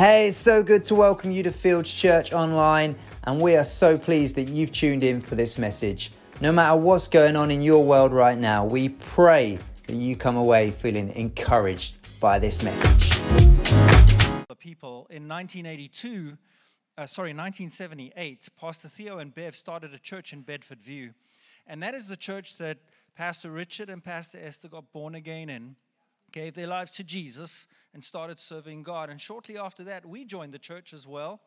Hey, it's so good to welcome you to Fields Church Online, and we are so pleased that you've tuned in for this message. No matter what's going on in your world right now, we pray that you come away feeling encouraged by this message. The people in 1982, uh, sorry, 1978, Pastor Theo and Bev started a church in Bedfordview. And that is the church that Pastor Richard and Pastor Esther got born again in, gave their lives to Jesus, and started serving God. And shortly after that, we joined the church as well.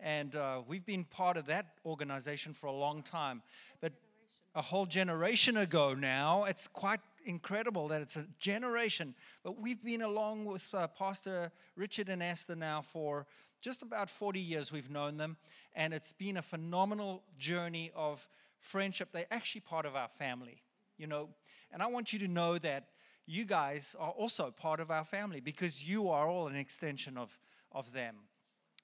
And uh, we've been part of that organization for a long time. But a whole generation ago now, it's quite incredible that it's a generation. But we've been along with uh, Pastor Richard and Esther now for just about 40 years we've known them. And it's been a phenomenal journey of friendship. They're actually part of our family, you know. And I want you to know that you guys are also part of our family because you are all an extension of, of them.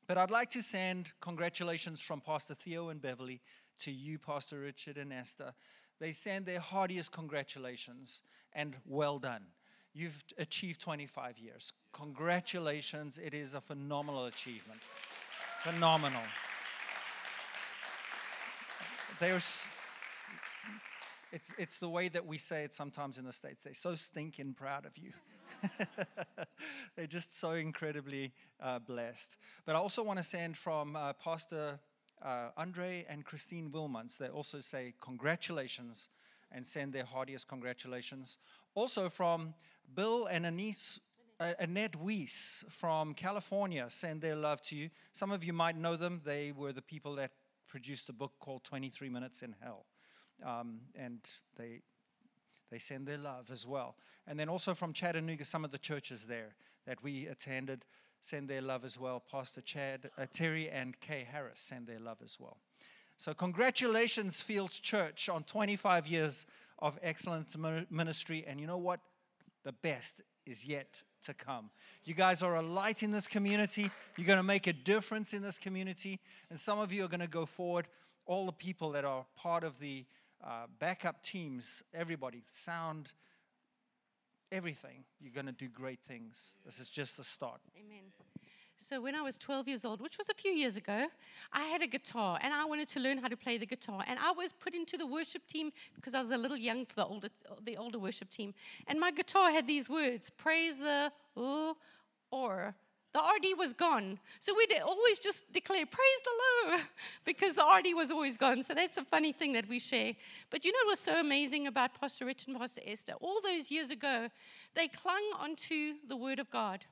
But I'd like to send congratulations from Pastor Theo and Beverly to you, Pastor Richard and Esther. They send their heartiest congratulations and well done. You've achieved 25 years. Congratulations. It is a phenomenal achievement. Phenomenal. There's it's, it's the way that we say it sometimes in the States. They're so stinking proud of you. They're just so incredibly uh, blessed. But I also want to send from uh, Pastor uh, Andre and Christine Wilmans. They also say congratulations and send their heartiest congratulations. Also from Bill and Anise, uh, Annette Wiese from California send their love to you. Some of you might know them. They were the people that produced a book called 23 Minutes in Hell um, and they they send their love as well. And then also from Chattanooga, some of the churches there that we attended send their love as well. Pastor Chad, uh, Terry, and Kay Harris send their love as well. So congratulations, Fields Church, on 25 years of excellent ministry. And you know what? The best is yet to come. You guys are a light in this community. You're going to make a difference in this community. And some of you are going to go forward. All the people that are part of the uh, backup teams, everybody, sound, everything. You're going to do great things. This is just the start. Amen. So, when I was 12 years old, which was a few years ago, I had a guitar and I wanted to learn how to play the guitar. And I was put into the worship team because I was a little young for the older, the older worship team. And my guitar had these words praise the or the RD was gone. So we'd always just declare, Praise the Lord, because the RD was always gone. So that's a funny thing that we share. But you know what was so amazing about Pastor Rich and Pastor Esther? All those years ago, they clung onto the Word of God.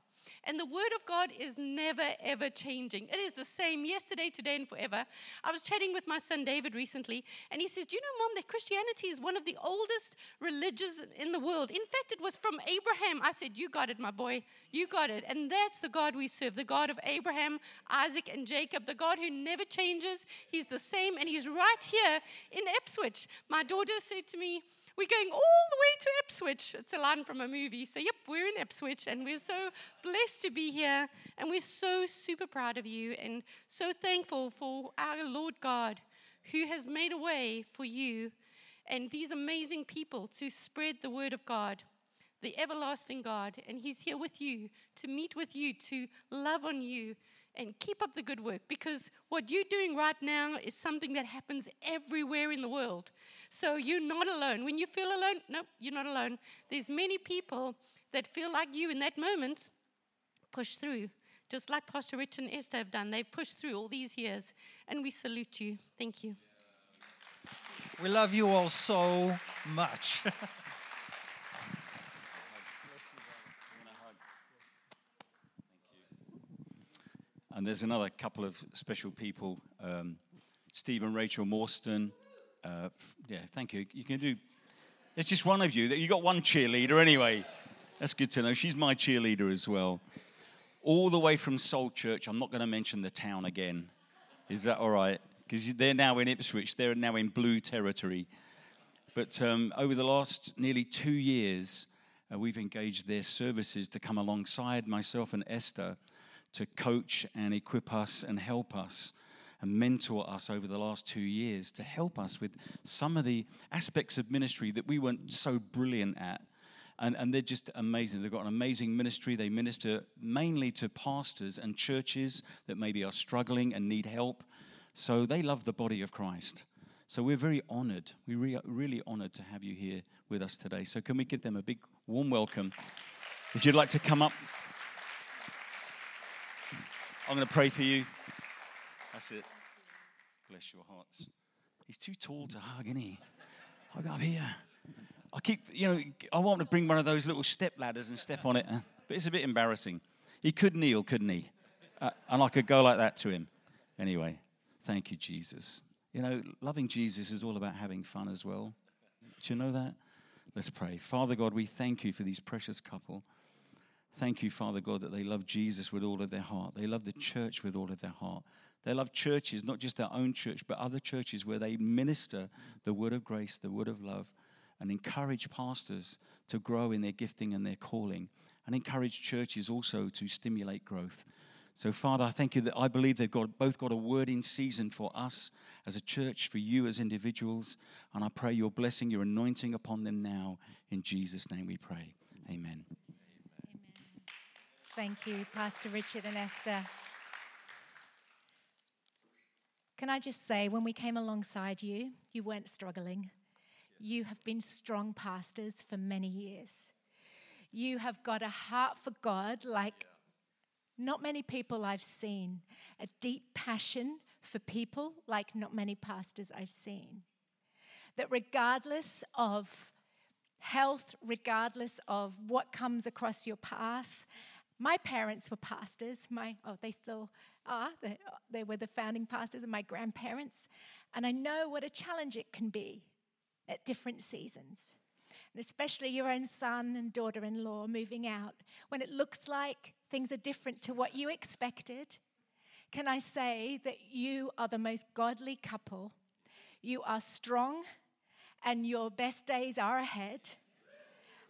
And the word of God is never, ever changing. It is the same yesterday, today, and forever. I was chatting with my son David recently, and he says, Do you know, Mom, that Christianity is one of the oldest religions in the world? In fact, it was from Abraham. I said, You got it, my boy. You got it. And that's the God we serve the God of Abraham, Isaac, and Jacob, the God who never changes. He's the same, and He's right here in Ipswich. My daughter said to me, we're going all the way to Ipswich. It's a line from a movie. So, yep, we're in Ipswich, and we're so blessed to be here. And we're so super proud of you and so thankful for our Lord God who has made a way for you and these amazing people to spread the word of God, the everlasting God. And He's here with you to meet with you, to love on you, and keep up the good work because what you're doing right now is something that happens everywhere in the world. So you're not alone. When you feel alone, nope, you're not alone. There's many people that feel like you in that moment push through, just like Pastor Rich and Esther have done. They've pushed through all these years, and we salute you. Thank you. We love you all so much. And there's another couple of special people um, Steve and Rachel Mawston. Uh, yeah, thank you. You can do, it's just one of you. You got one cheerleader anyway. That's good to know. She's my cheerleader as well. All the way from Soul Church. I'm not going to mention the town again. Is that all right? Because they're now in Ipswich, they're now in blue territory. But um, over the last nearly two years, uh, we've engaged their services to come alongside myself and Esther to coach and equip us and help us and mentor us over the last two years to help us with some of the aspects of ministry that we weren't so brilliant at. And, and they're just amazing. They've got an amazing ministry. They minister mainly to pastors and churches that maybe are struggling and need help. So they love the body of Christ. So we're very honored. We're re- really honored to have you here with us today. So can we give them a big warm welcome? If you'd like to come up, I'm going to pray for you. That's it. Bless your hearts. He's too tall to hug, isn't he? Hug up here. I keep, you know, I want to bring one of those little step ladders and step on it, but it's a bit embarrassing. He could kneel, couldn't he? Uh, and I could go like that to him. Anyway, thank you, Jesus. You know, loving Jesus is all about having fun as well. Do you know that? Let's pray. Father God, we thank you for these precious couple. Thank you, Father God, that they love Jesus with all of their heart. They love the church with all of their heart. They love churches, not just their own church, but other churches where they minister the word of grace, the word of love, and encourage pastors to grow in their gifting and their calling, and encourage churches also to stimulate growth. So, Father, I thank you that I believe they've got, both got a word in season for us as a church, for you as individuals. And I pray your blessing, your anointing upon them now. In Jesus' name we pray. Amen. Thank you, Pastor Richard and Esther. Can I just say, when we came alongside you, you weren't struggling. You have been strong pastors for many years. You have got a heart for God like not many people I've seen, a deep passion for people like not many pastors I've seen. That regardless of health, regardless of what comes across your path, my parents were pastors. My oh, they still are. They, they were the founding pastors of my grandparents, and I know what a challenge it can be at different seasons, and especially your own son and daughter-in-law moving out when it looks like things are different to what you expected. Can I say that you are the most godly couple? You are strong, and your best days are ahead.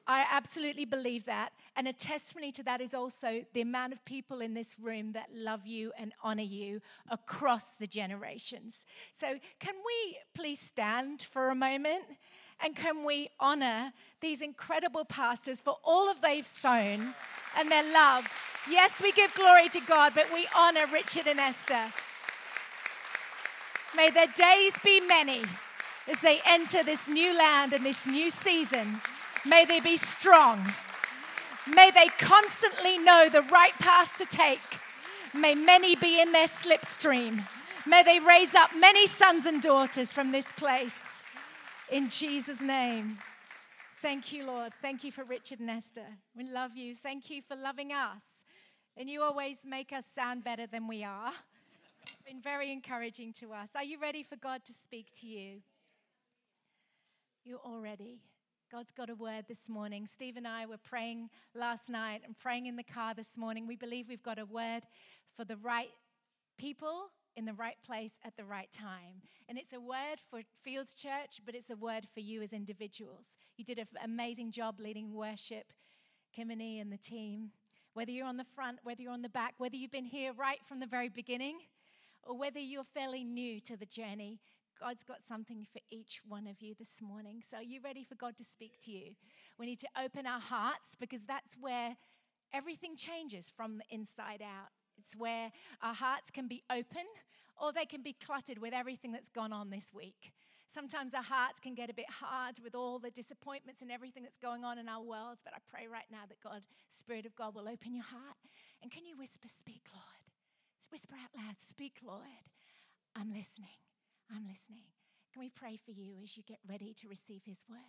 I absolutely believe that. And a testimony to that is also the amount of people in this room that love you and honor you across the generations. So, can we please stand for a moment? And can we honor these incredible pastors for all of they've sown and their love? Yes, we give glory to God, but we honor Richard and Esther. May their days be many as they enter this new land and this new season. May they be strong. May they constantly know the right path to take. May many be in their slipstream. May they raise up many sons and daughters from this place. In Jesus' name. Thank you, Lord. Thank you for Richard and Esther. We love you. Thank you for loving us. And you always make us sound better than we are. Been very encouraging to us. Are you ready for God to speak to you? You're all ready. God's got a word this morning. Steve and I were praying last night and praying in the car this morning. We believe we've got a word for the right people in the right place at the right time. And it's a word for Fields Church, but it's a word for you as individuals. You did an amazing job leading worship, Kim and Kimini and the team. Whether you're on the front, whether you're on the back, whether you've been here right from the very beginning, or whether you're fairly new to the journey, God's got something for each one of you this morning. So, are you ready for God to speak to you? We need to open our hearts because that's where everything changes from the inside out. It's where our hearts can be open or they can be cluttered with everything that's gone on this week. Sometimes our hearts can get a bit hard with all the disappointments and everything that's going on in our world, but I pray right now that God, Spirit of God, will open your heart. And can you whisper, Speak, Lord? Whisper out loud, Speak, Lord. I'm listening. I'm listening. Can we pray for you as you get ready to receive His word?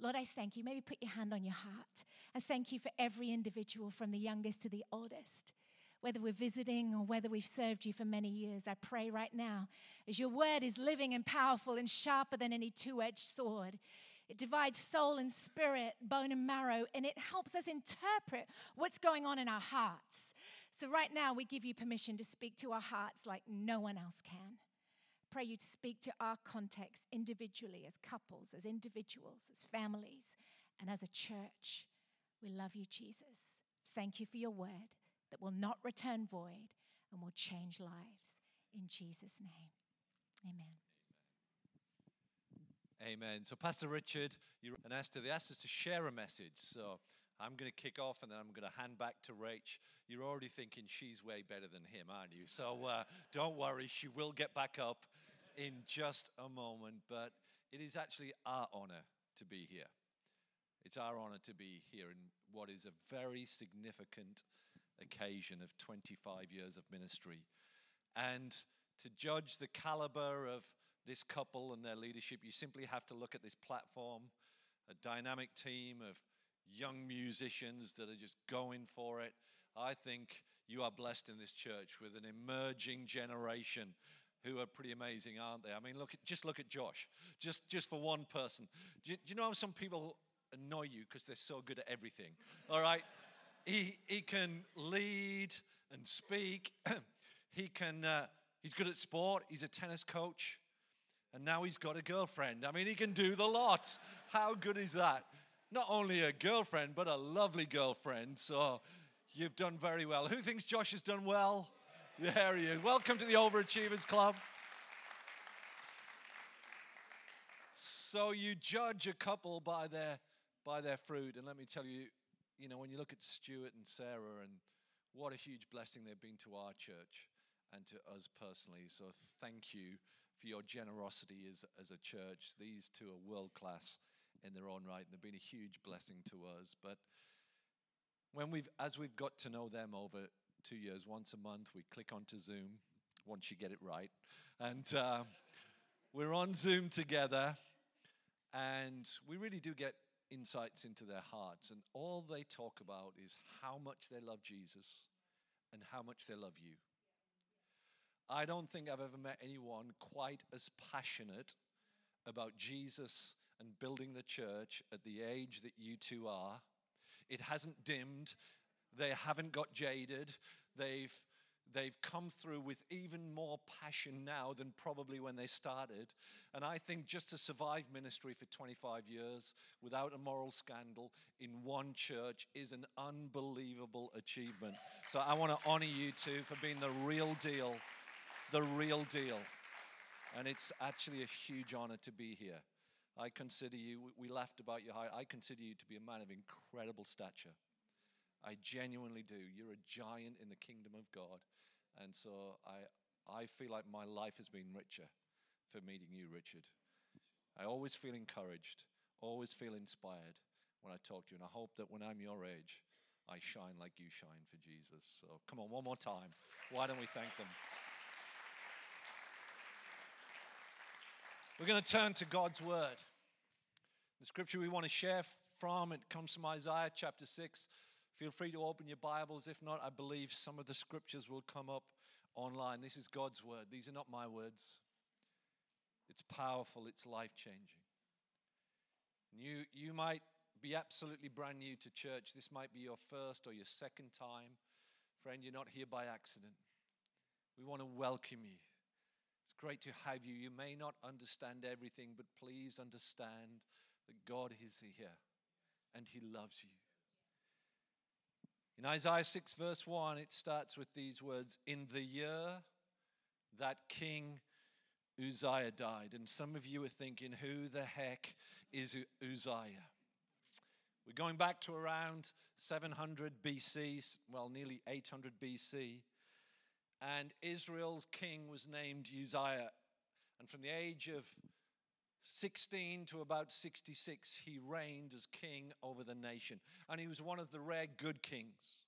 Lord, I thank you. Maybe put your hand on your heart. I thank you for every individual from the youngest to the oldest. Whether we're visiting or whether we've served you for many years, I pray right now as your word is living and powerful and sharper than any two edged sword. It divides soul and spirit, bone and marrow, and it helps us interpret what's going on in our hearts. So, right now, we give you permission to speak to our hearts like no one else can pray you'd speak to our context individually, as couples, as individuals, as families, and as a church. We love you, Jesus. Thank you for your word that will not return void and will change lives. In Jesus' name, amen. Amen. So, Pastor Richard you- and Esther, they asked us to share a message. So, I'm going to kick off and then I'm going to hand back to Rach. You're already thinking she's way better than him, aren't you? So, uh, don't worry, she will get back up in just a moment. But it is actually our honor to be here. It's our honor to be here in what is a very significant occasion of 25 years of ministry. And to judge the caliber of this couple and their leadership, you simply have to look at this platform, a dynamic team of young musicians that are just going for it. I think you are blessed in this church with an emerging generation who are pretty amazing, aren't they? I mean, look, at, just look at Josh, just just for one person. Do you, do you know how some people annoy you because they're so good at everything? All right, he he can lead and speak. he can. Uh, he's good at sport. He's a tennis coach and now he's got a girlfriend. I mean, he can do the lot. How good is that? Not only a girlfriend, but a lovely girlfriend. So you've done very well. Who thinks Josh has done well? There he is. Welcome to the Overachievers Club. So you judge a couple by their by their fruit, and let me tell you, you know, when you look at Stuart and Sarah, and what a huge blessing they've been to our church and to us personally. So thank you for your generosity as, as a church. These two are world class in their own right, and they've been a huge blessing to us. But when we've, as we've got to know them over two years, once a month, we click onto Zoom once you get it right, and uh, we're on Zoom together, and we really do get insights into their hearts, and all they talk about is how much they love Jesus and how much they love you. I don't think I've ever met anyone quite as passionate about Jesus and building the church at the age that you two are. It hasn't dimmed. They haven't got jaded. They've they've come through with even more passion now than probably when they started. And I think just to survive ministry for 25 years without a moral scandal in one church is an unbelievable achievement. So I want to honor you two for being the real deal the real deal. And it's actually a huge honor to be here. I consider you, we laughed about your height, I consider you to be a man of incredible stature. I genuinely do. You're a giant in the kingdom of God. And so I, I feel like my life has been richer for meeting you, Richard. I always feel encouraged, always feel inspired when I talk to you. And I hope that when I'm your age, I shine like you shine for Jesus. So come on, one more time. Why don't we thank them? We're going to turn to God's word. The scripture we want to share from, it comes from Isaiah chapter 6. Feel free to open your Bibles. If not, I believe some of the scriptures will come up online. This is God's word. These are not my words. It's powerful, it's life changing. You, you might be absolutely brand new to church. This might be your first or your second time. Friend, you're not here by accident. We want to welcome you. It's great to have you. You may not understand everything, but please understand that God is here and He loves you. In Isaiah 6, verse 1, it starts with these words In the year that King Uzziah died. And some of you are thinking, Who the heck is Uzziah? We're going back to around 700 BC, well, nearly 800 BC and Israel's king was named Uzziah. And from the age of 16 to about 66, he reigned as king over the nation. And he was one of the rare good kings.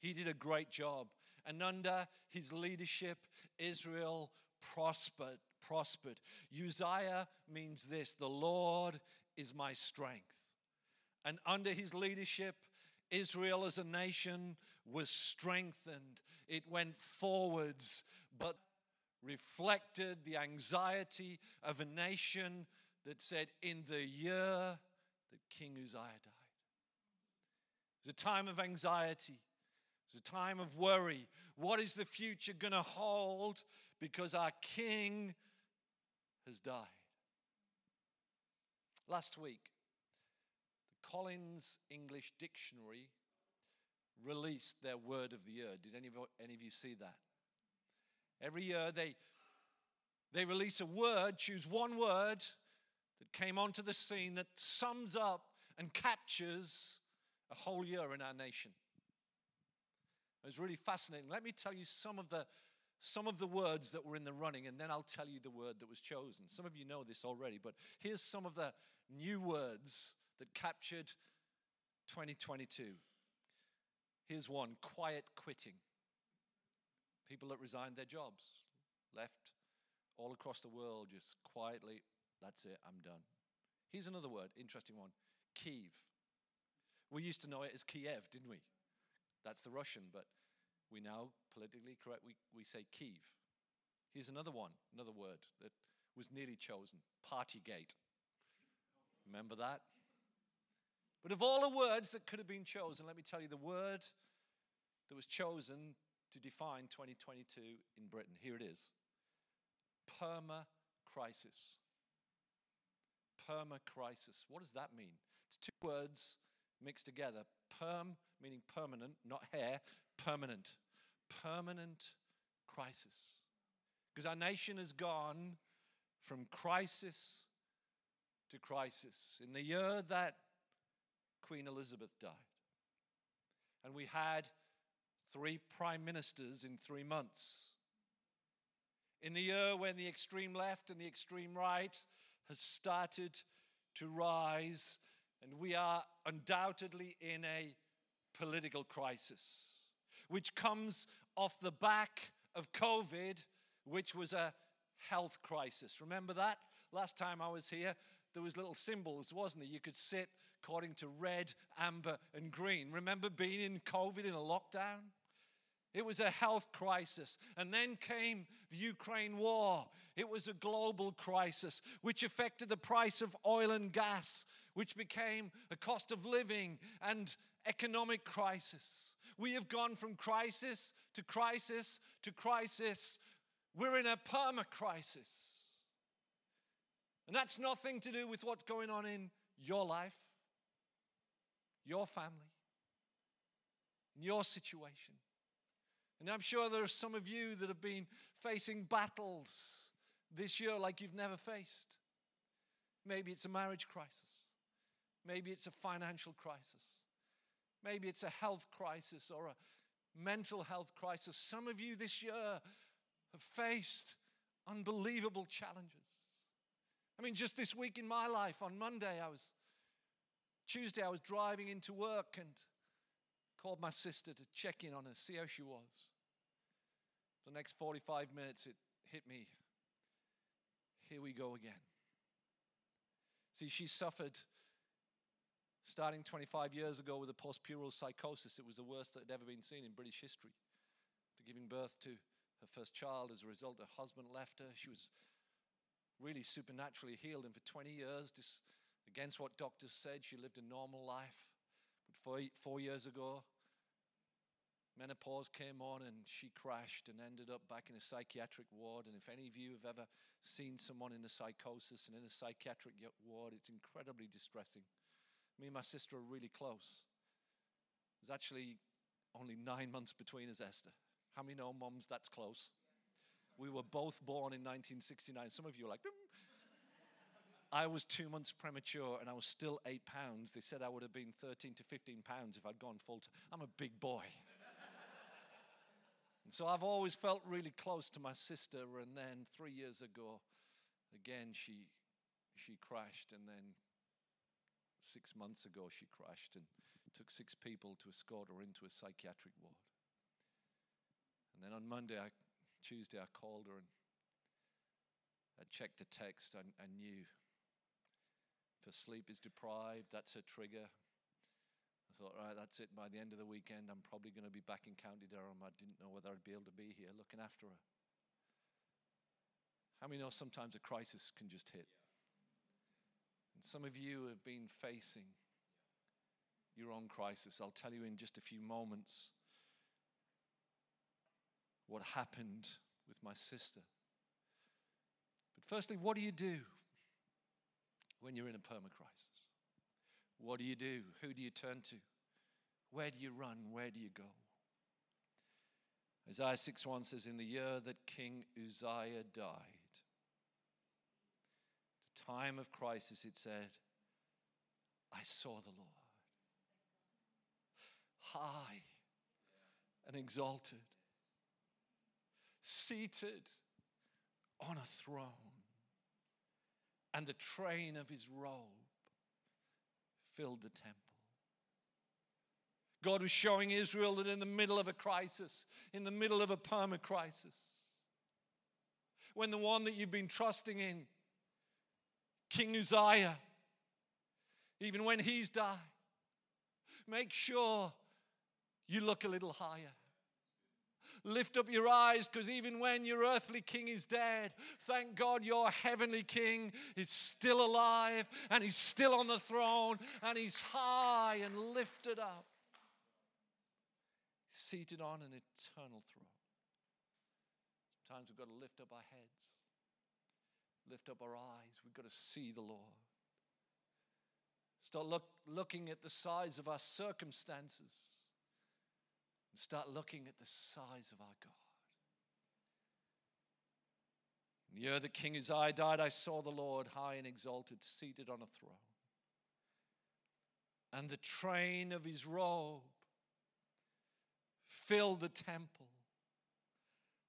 He did a great job. And under his leadership, Israel prospered. Prospered. Uzziah means this the Lord is my strength. And under his leadership, Israel as a nation was strengthened. It went forwards, but reflected the anxiety of a nation that said, In the year that King Uzziah died. It was a time of anxiety. It was a time of worry. What is the future going to hold? Because our king has died. Last week, the Collins English Dictionary released their word of the year. Did any of, any of you see that? Every year they, they release a word, choose one word that came onto the scene that sums up and captures a whole year in our nation. It was really fascinating. Let me tell you some of the some of the words that were in the running, and then I'll tell you the word that was chosen. Some of you know this already, but here's some of the new words that captured 2022. Here's one quiet quitting. People that resigned their jobs, left all across the world, just quietly, that's it, I'm done. Here's another word, interesting one Kyiv. We used to know it as Kiev, didn't we? That's the Russian, but we now, politically correct, we, we say Kyiv. Here's another one, another word that was nearly chosen Partygate. Remember that? But of all the words that could have been chosen, let me tell you the word that was chosen to define 2022 in Britain. Here it is perma crisis. Perma crisis. What does that mean? It's two words mixed together. Perm, meaning permanent, not hair, permanent. Permanent crisis. Because our nation has gone from crisis to crisis. In the year that Queen Elizabeth died, and we had three prime ministers in three months. In the year when the extreme left and the extreme right has started to rise, and we are undoubtedly in a political crisis, which comes off the back of COVID, which was a health crisis. Remember that? Last time I was here, there was little symbols, wasn't there? You could sit according to red, amber, and green. Remember being in COVID in a lockdown? It was a health crisis. And then came the Ukraine war. It was a global crisis which affected the price of oil and gas, which became a cost of living and economic crisis. We have gone from crisis to crisis to crisis. We're in a perma crisis. And that's nothing to do with what's going on in your life, your family, your situation. And I'm sure there are some of you that have been facing battles this year like you've never faced. Maybe it's a marriage crisis. Maybe it's a financial crisis. Maybe it's a health crisis or a mental health crisis. Some of you this year have faced unbelievable challenges. I mean, just this week in my life, on Monday, I was, Tuesday, I was driving into work and called my sister to check in on her, see how she was. The next 45 minutes, it hit me. Here we go again. See, she suffered starting 25 years ago with a postpural psychosis. It was the worst that had ever been seen in British history. After giving birth to her first child, as a result, her husband left her. She was really supernaturally healed, and for 20 years, just against what doctors said, she lived a normal life. But four, four years ago, menopause came on and she crashed and ended up back in a psychiatric ward. And if any of you have ever seen someone in a psychosis and in a psychiatric ward, it's incredibly distressing. Me and my sister are really close. There's actually only nine months between us, Esther. How many know moms that's close? We were both born in 1969. Some of you are like, I was two months premature and I was still eight pounds. They said I would have been 13 to 15 pounds if I'd gone full time. I'm a big boy. So I've always felt really close to my sister. And then three years ago, again, she, she crashed. And then six months ago, she crashed and took six people to escort her into a psychiatric ward. And then on Monday, I, Tuesday, I called her and I checked the text. I, I knew if her sleep is deprived, that's her trigger. Thought, right, that's it. By the end of the weekend, I'm probably going to be back in County Durham. I didn't know whether I'd be able to be here looking after her. How many know sometimes a crisis can just hit? And some of you have been facing your own crisis. I'll tell you in just a few moments what happened with my sister. But firstly, what do you do when you're in a perma crisis? What do you do? Who do you turn to? Where do you run? Where do you go? Isaiah 6 1 says, In the year that King Uzziah died, the time of crisis, it said, I saw the Lord high and exalted, seated on a throne, and the train of his robe filled the temple. God was showing Israel that in the middle of a crisis, in the middle of a perma crisis, when the one that you've been trusting in, King Uzziah, even when he's died, make sure you look a little higher. Lift up your eyes because even when your earthly king is dead, thank God your heavenly king is still alive and he's still on the throne and he's high and lifted up, seated on an eternal throne. Sometimes we've got to lift up our heads, lift up our eyes. We've got to see the Lord. Start look, looking at the size of our circumstances and start looking at the size of our God. In the year that King died, I saw the Lord high and exalted, seated on a throne. And the train of his robe filled the temple.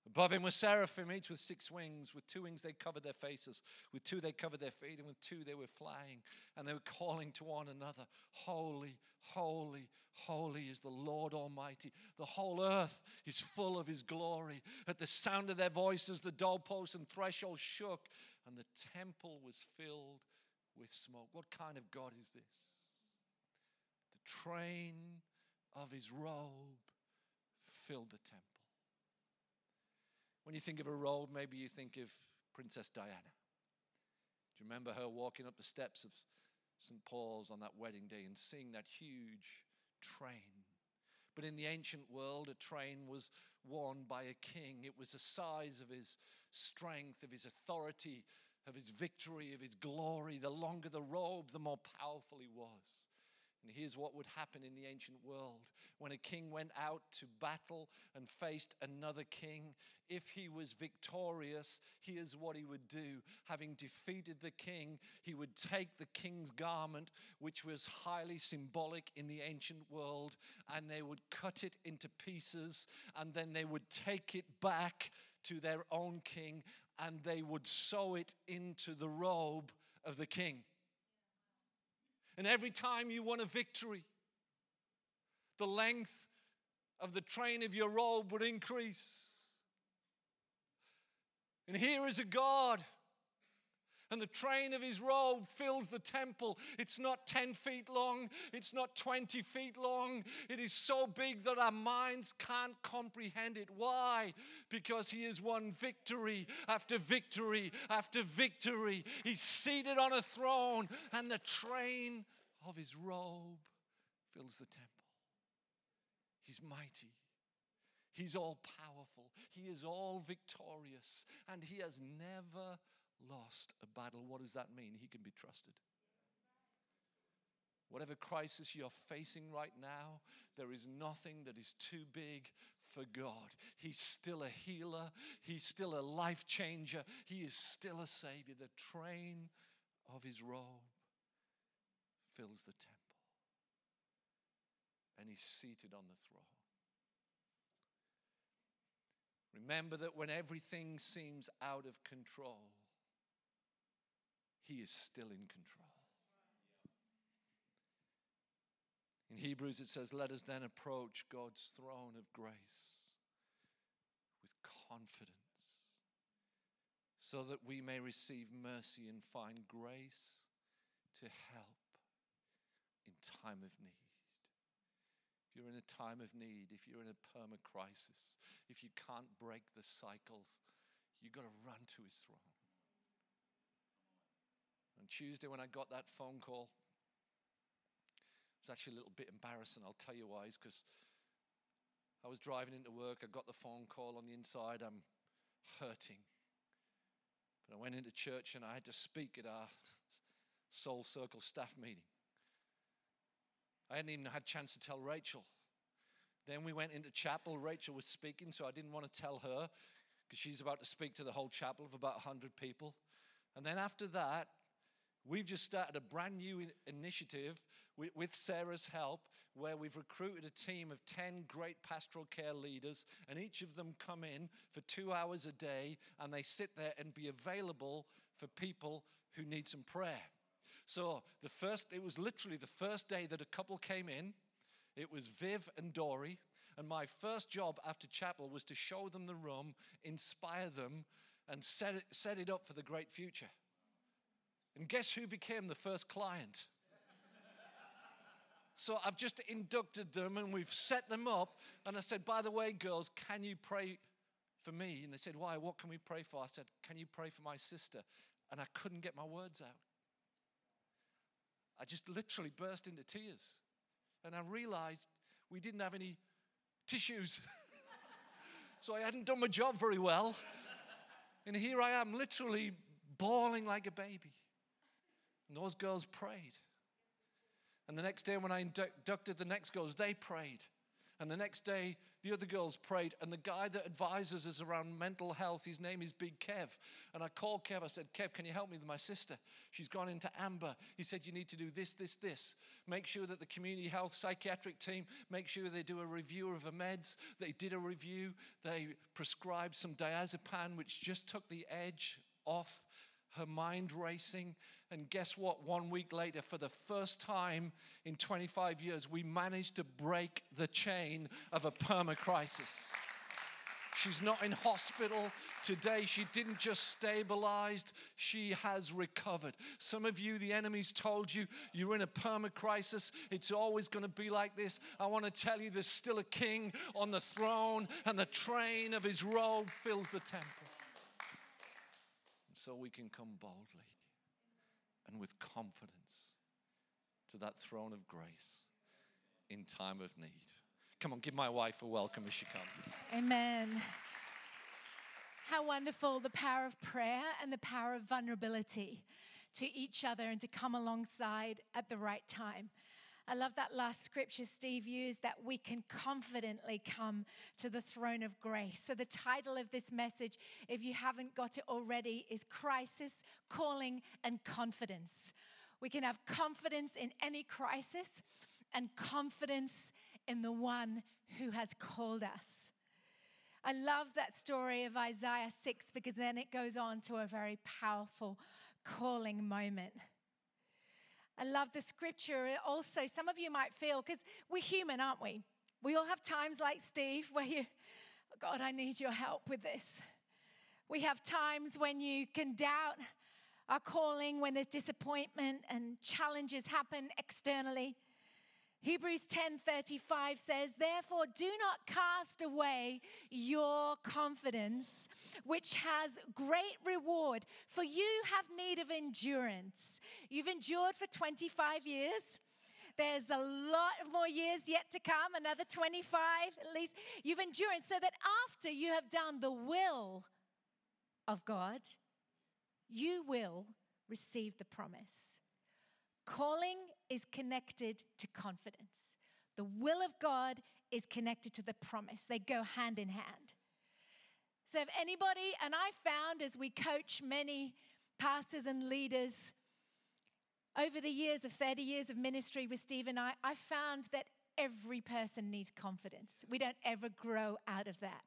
Above him were seraphim, each with six wings. With two wings they covered their faces, with two they covered their feet, and with two they were flying. And they were calling to one another, Holy, holy, holy is the Lord Almighty. The whole earth is full of his glory. At the sound of their voices, the doorposts and threshold shook, and the temple was filled with smoke. What kind of God is this? The train of his robe filled the temple. When you think of a robe, maybe you think of Princess Diana. Do you remember her walking up the steps of St. Paul's on that wedding day and seeing that huge train? But in the ancient world, a train was worn by a king. It was the size of his strength, of his authority, of his victory, of his glory. The longer the robe, the more powerful he was. And here's what would happen in the ancient world. When a king went out to battle and faced another king, if he was victorious, here's what he would do. Having defeated the king, he would take the king's garment, which was highly symbolic in the ancient world, and they would cut it into pieces, and then they would take it back to their own king, and they would sew it into the robe of the king. And every time you won a victory, the length of the train of your robe would increase. And here is a God and the train of his robe fills the temple. It's not 10 feet long, it's not 20 feet long. It is so big that our minds can't comprehend it. Why? Because he has won victory after victory after victory. He's seated on a throne, and the train of his robe fills the temple. He's mighty. He's all powerful. He is all victorious. And he has never lost a battle. What does that mean? He can be trusted. Whatever crisis you're facing right now, there is nothing that is too big for God. He's still a healer, He's still a life changer, He is still a Savior. The train of His robe fills the temple, and He's seated on the throne. Remember that when everything seems out of control, he is still in control. In Hebrews, it says, Let us then approach God's throne of grace with confidence so that we may receive mercy and find grace to help in time of need. If you're in a time of need, if you're in a perma crisis, if you can't break the cycles, you've got to run to his throne. On Tuesday, when I got that phone call, it was actually a little bit embarrassing. I'll tell you why. Because I was driving into work. I got the phone call on the inside. I'm hurting. But I went into church and I had to speak at our Soul Circle staff meeting. I hadn't even had a chance to tell Rachel. Then we went into chapel. Rachel was speaking, so I didn't want to tell her because she's about to speak to the whole chapel of about 100 people. And then after that, We've just started a brand new initiative with, Sarah's help where we've recruited a team of 10 great pastoral care leaders, and each of them come in for two hours a day and they sit there and be available for people who need some prayer. So the first, it was literally the first day that a couple came in. It was Viv and Dory. And my first job after chapel was to show them the room, inspire them, and set it, set it up for the great future. And guess who became the first client? So I've just inducted them and we've set them up. And I said, by the way, girls, can you pray for me? And they said, why? What can we pray for? I said, can you pray for my sister? And I couldn't get my words out. I just literally burst into tears. And I realized we didn't have any tissues. so I hadn't done my job very well. And here I am, literally bawling like a baby. And those girls prayed. And the next day, when I inducted the next girls, they prayed. And the next day, the other girls prayed. And the guy that advises us around mental health, his name is Big Kev. And I called Kev. I said, Kev, can you help me with my sister? She's gone into Amber. He said, You need to do this, this, this. Make sure that the community health psychiatric team, make sure they do a review of her meds. They did a review. They prescribed some diazepam, which just took the edge off her mind racing. And guess what? One week later, for the first time in 25 years, we managed to break the chain of a perma crisis. She's not in hospital today. She didn't just stabilized, she has recovered. Some of you, the enemy's told you you're in a perma crisis. It's always going to be like this. I want to tell you there's still a king on the throne, and the train of his robe fills the temple so we can come boldly and with confidence to that throne of grace in time of need. Come on, give my wife a welcome as she comes. Amen. How wonderful the power of prayer and the power of vulnerability to each other and to come alongside at the right time. I love that last scripture Steve used that we can confidently come to the throne of grace. So, the title of this message, if you haven't got it already, is Crisis, Calling, and Confidence. We can have confidence in any crisis and confidence in the one who has called us. I love that story of Isaiah 6 because then it goes on to a very powerful calling moment. I love the scripture. Also, some of you might feel, because we're human, aren't we? We all have times like Steve where you, oh God, I need your help with this. We have times when you can doubt our calling, when there's disappointment and challenges happen externally. Hebrews 10:35 says, "Therefore do not cast away your confidence, which has great reward, for you have need of endurance." You've endured for 25 years. There's a lot more years yet to come, another 25 at least. You've endured so that after you have done the will of God, you will receive the promise. Calling is connected to confidence. The will of God is connected to the promise. They go hand in hand. So, if anybody, and I found as we coach many pastors and leaders over the years of 30 years of ministry with Steve and I, I found that every person needs confidence. We don't ever grow out of that.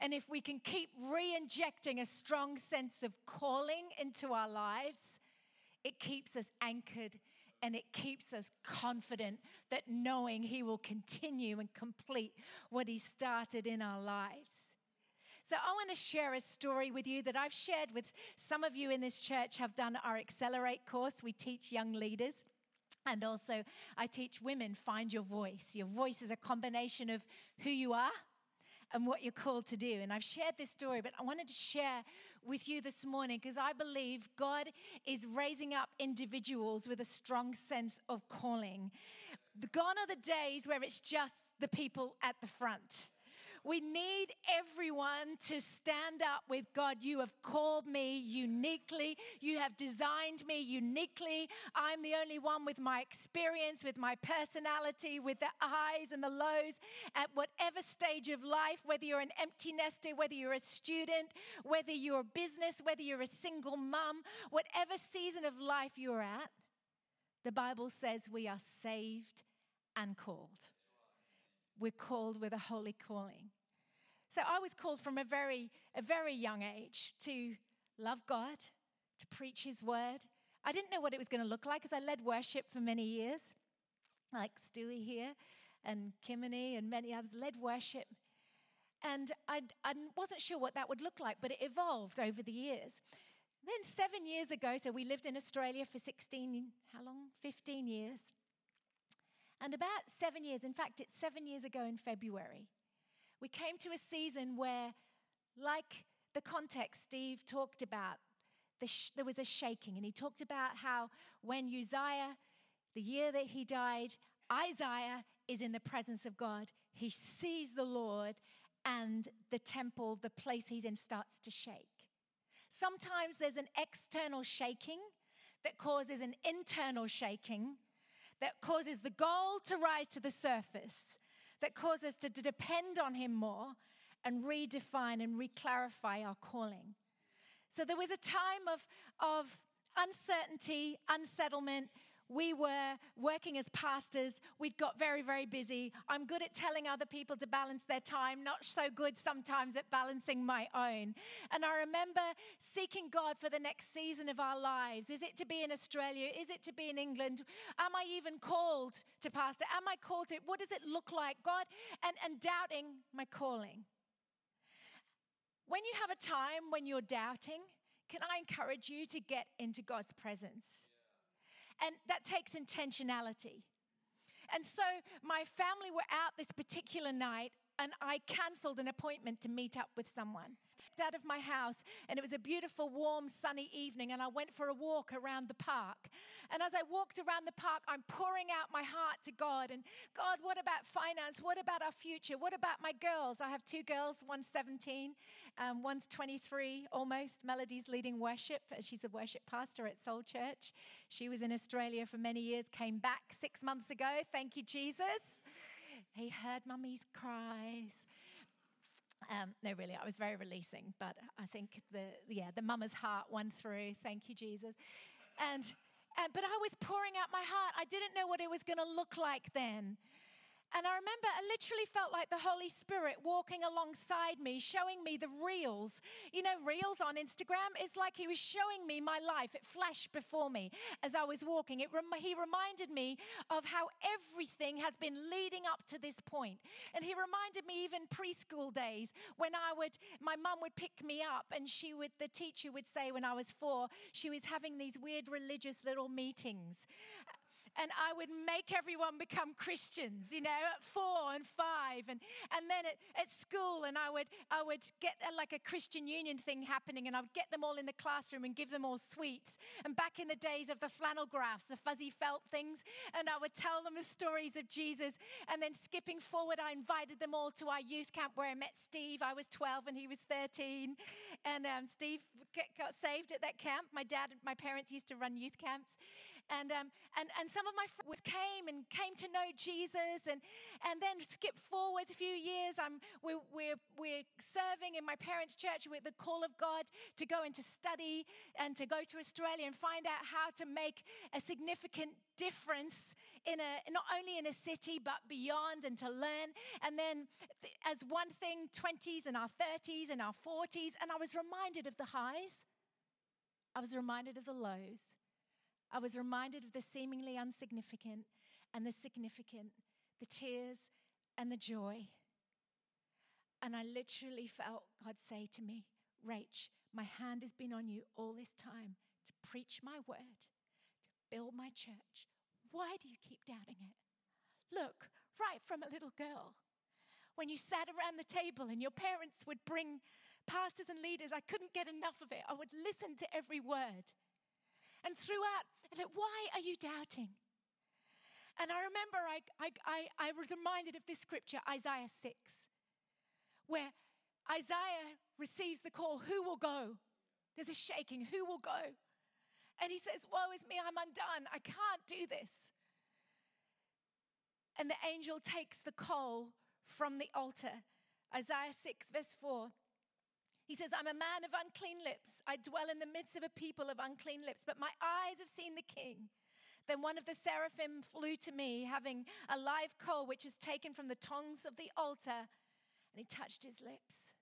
And if we can keep re injecting a strong sense of calling into our lives, it keeps us anchored and it keeps us confident that knowing He will continue and complete what He started in our lives. So, I want to share a story with you that I've shared with some of you in this church, have done our Accelerate course. We teach young leaders. And also, I teach women find your voice. Your voice is a combination of who you are and what you're called to do. And I've shared this story, but I wanted to share with you this morning because I believe God is raising up individuals with a strong sense of calling. Gone are the days where it's just the people at the front We need everyone to stand up with God. You have called me uniquely. You have designed me uniquely. I'm the only one with my experience, with my personality, with the highs and the lows at whatever stage of life, whether you're an empty nester, whether you're a student, whether you're a business, whether you're a single mum, whatever season of life you're at, the Bible says we are saved and called. We're called with a holy calling. So I was called from a very, a very young age to love God, to preach His word. I didn't know what it was going to look like because I led worship for many years, like Stewie here and Kimini and many others led worship. And I, I wasn't sure what that would look like, but it evolved over the years. Then, seven years ago, so we lived in Australia for 16, how long? 15 years. And about seven years, in fact, it's seven years ago in February, we came to a season where, like the context Steve talked about, the sh- there was a shaking. And he talked about how when Uzziah, the year that he died, Isaiah is in the presence of God. He sees the Lord, and the temple, the place he's in, starts to shake. Sometimes there's an external shaking that causes an internal shaking that causes the gold to rise to the surface, that cause us to depend on Him more and redefine and reclarify our calling. So there was a time of, of uncertainty, unsettlement, we were working as pastors. We'd got very, very busy. I'm good at telling other people to balance their time, not so good sometimes at balancing my own. And I remember seeking God for the next season of our lives. Is it to be in Australia? Is it to be in England? Am I even called to pastor? Am I called to? What does it look like? God, and, and doubting my calling. When you have a time when you're doubting, can I encourage you to get into God's presence? And that takes intentionality. And so my family were out this particular night, and I canceled an appointment to meet up with someone out of my house and it was a beautiful, warm, sunny evening. And I went for a walk around the park. And as I walked around the park, I'm pouring out my heart to God. And God, what about finance? What about our future? What about my girls? I have two girls, one's 17, um, one's 23 almost. Melody's leading worship. She's a worship pastor at Soul Church. She was in Australia for many years, came back six months ago. Thank you, Jesus. He heard mummy's cries. Um, no, really, I was very releasing, but I think the yeah the mama's heart won through. Thank you, Jesus. And, and but I was pouring out my heart. I didn't know what it was going to look like then. And I remember I literally felt like the Holy Spirit walking alongside me, showing me the reels. You know, reels on Instagram It's like He was showing me my life. It flashed before me as I was walking. It rem- he reminded me of how everything has been leading up to this point. And He reminded me even preschool days when I would, my mum would pick me up, and she would, the teacher would say when I was four, she was having these weird religious little meetings and I would make everyone become Christians, you know, at four and five. And, and then at, at school, and I would, I would get a, like a Christian union thing happening, and I would get them all in the classroom and give them all sweets. And back in the days of the flannel graphs, the fuzzy felt things, and I would tell them the stories of Jesus. And then skipping forward, I invited them all to our youth camp where I met Steve. I was 12 and he was 13. And um, Steve got saved at that camp. My dad, my parents used to run youth camps. And, um, and, and some of my friends came and came to know Jesus, and, and then skip forward a few years. I'm, we're, we're, we're serving in my parents' church with the call of God to go into study and to go to Australia and find out how to make a significant difference in a not only in a city but beyond and to learn. And then as one thing 20s and our 30s and our 40s and i was reminded of the highs. I was reminded of the lows I was reminded of the seemingly insignificant and the significant, the tears and the joy. And I literally felt God say to me, Rach, my hand has been on you all this time to preach my word, to build my church. Why do you keep doubting it? Look, right from a little girl, when you sat around the table and your parents would bring pastors and leaders, I couldn't get enough of it. I would listen to every word. And throughout, Why are you doubting? And I remember I, I, I, I was reminded of this scripture, Isaiah 6, where Isaiah receives the call, Who will go? There's a shaking, Who will go? And he says, Woe is me, I'm undone. I can't do this. And the angel takes the coal from the altar. Isaiah 6, verse 4. He says, I'm a man of unclean lips. I dwell in the midst of a people of unclean lips, but my eyes have seen the king. Then one of the seraphim flew to me, having a live coal which was taken from the tongs of the altar, and he touched his lips.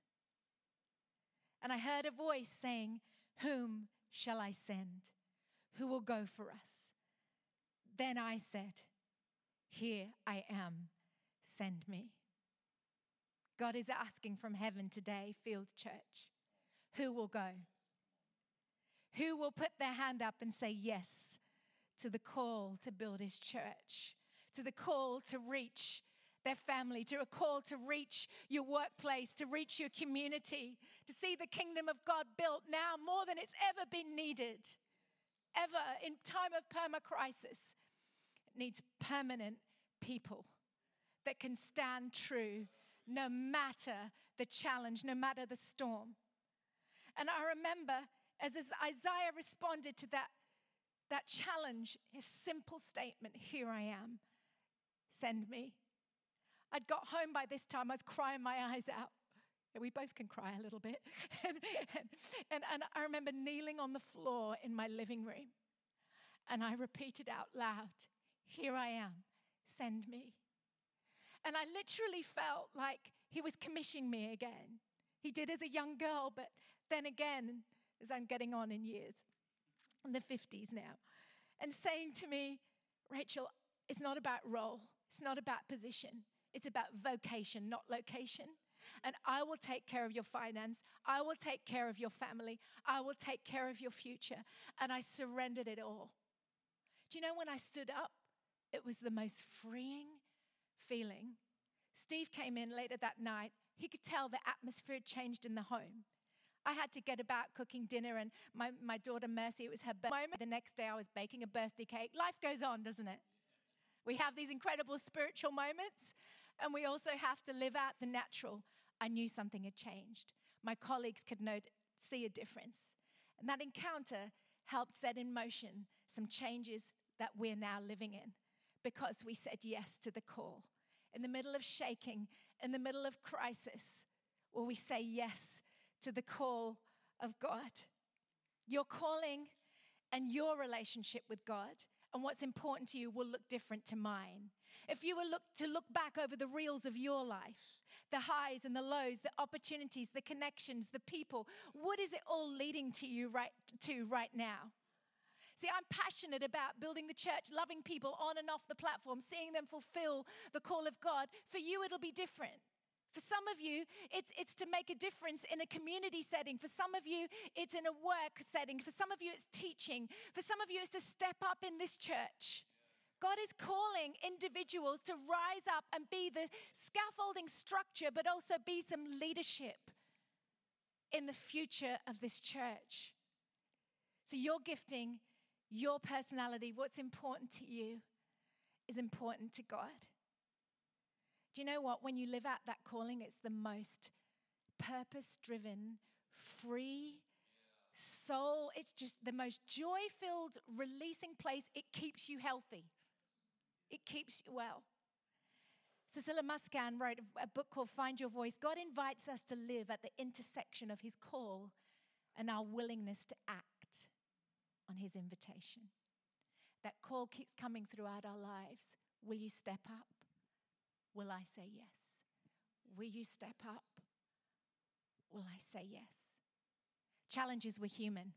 And I heard a voice saying, Whom shall I send? Who will go for us? Then I said, Here I am, send me. God is asking from heaven today, Field Church, who will go? Who will put their hand up and say yes to the call to build his church, to the call to reach their family, to a call to reach your workplace, to reach your community, to see the kingdom of God built now more than it's ever been needed, ever in time of perma crisis. It needs permanent people that can stand true no matter the challenge, no matter the storm. And I remember as, Isaiah responded to that, that challenge, his simple statement Here I am, send me. I'd got home by this time, I was crying my eyes out. We both can cry a little bit. and, and, and I remember kneeling on the floor in my living room and I repeated out loud, Here I am, send me. And I literally felt like he was commissioning me again. He did as a young girl, but then again, as I'm getting on in years, in the 50s now, and saying to me, Rachel, it's not about role, it's not about position, it's about vocation, not location. And I will take care of your finance. I will take care of your family. I will take care of your future. And I surrendered it all. Do you know when I stood up, it was the most freeing feeling. Steve came in later that night. He could tell the atmosphere had changed in the home. I had to get about cooking dinner, and my, my daughter Mercy, it was her birthday. The next day, I was baking a birthday cake. Life goes on, doesn't it? We have these incredible spiritual moments, and we also have to live out the natural. I knew something had changed. My colleagues could note, see a difference. And that encounter helped set in motion some changes that we're now living in because we said yes to the call. In the middle of shaking, in the middle of crisis, will we say yes to the call of God? Your calling and your relationship with God and what's important to you will look different to mine. If you were look, to look back over the reels of your life, the highs and the lows, the opportunities, the connections, the people, what is it all leading to you right to right now? See, I'm passionate about building the church, loving people on and off the platform, seeing them fulfill the call of God. For you, it'll be different. For some of you, it's, it's to make a difference in a community setting. For some of you, it's in a work setting. For some of you, it's teaching. For some of you, it's to step up in this church. God is calling individuals to rise up and be the scaffolding structure, but also be some leadership in the future of this church. So, your gifting your personality, what's important to you, is important to God. Do you know what? When you live out that calling, it's the most purpose driven, free, soul. It's just the most joy filled, releasing place. It keeps you healthy, it keeps you well. Cecilia Muscan wrote a book called Find Your Voice. God invites us to live at the intersection of his call and our willingness to act on his invitation. That call keeps coming throughout our lives. Will you step up? Will I say yes? Will you step up? Will I say yes? Challenges were human.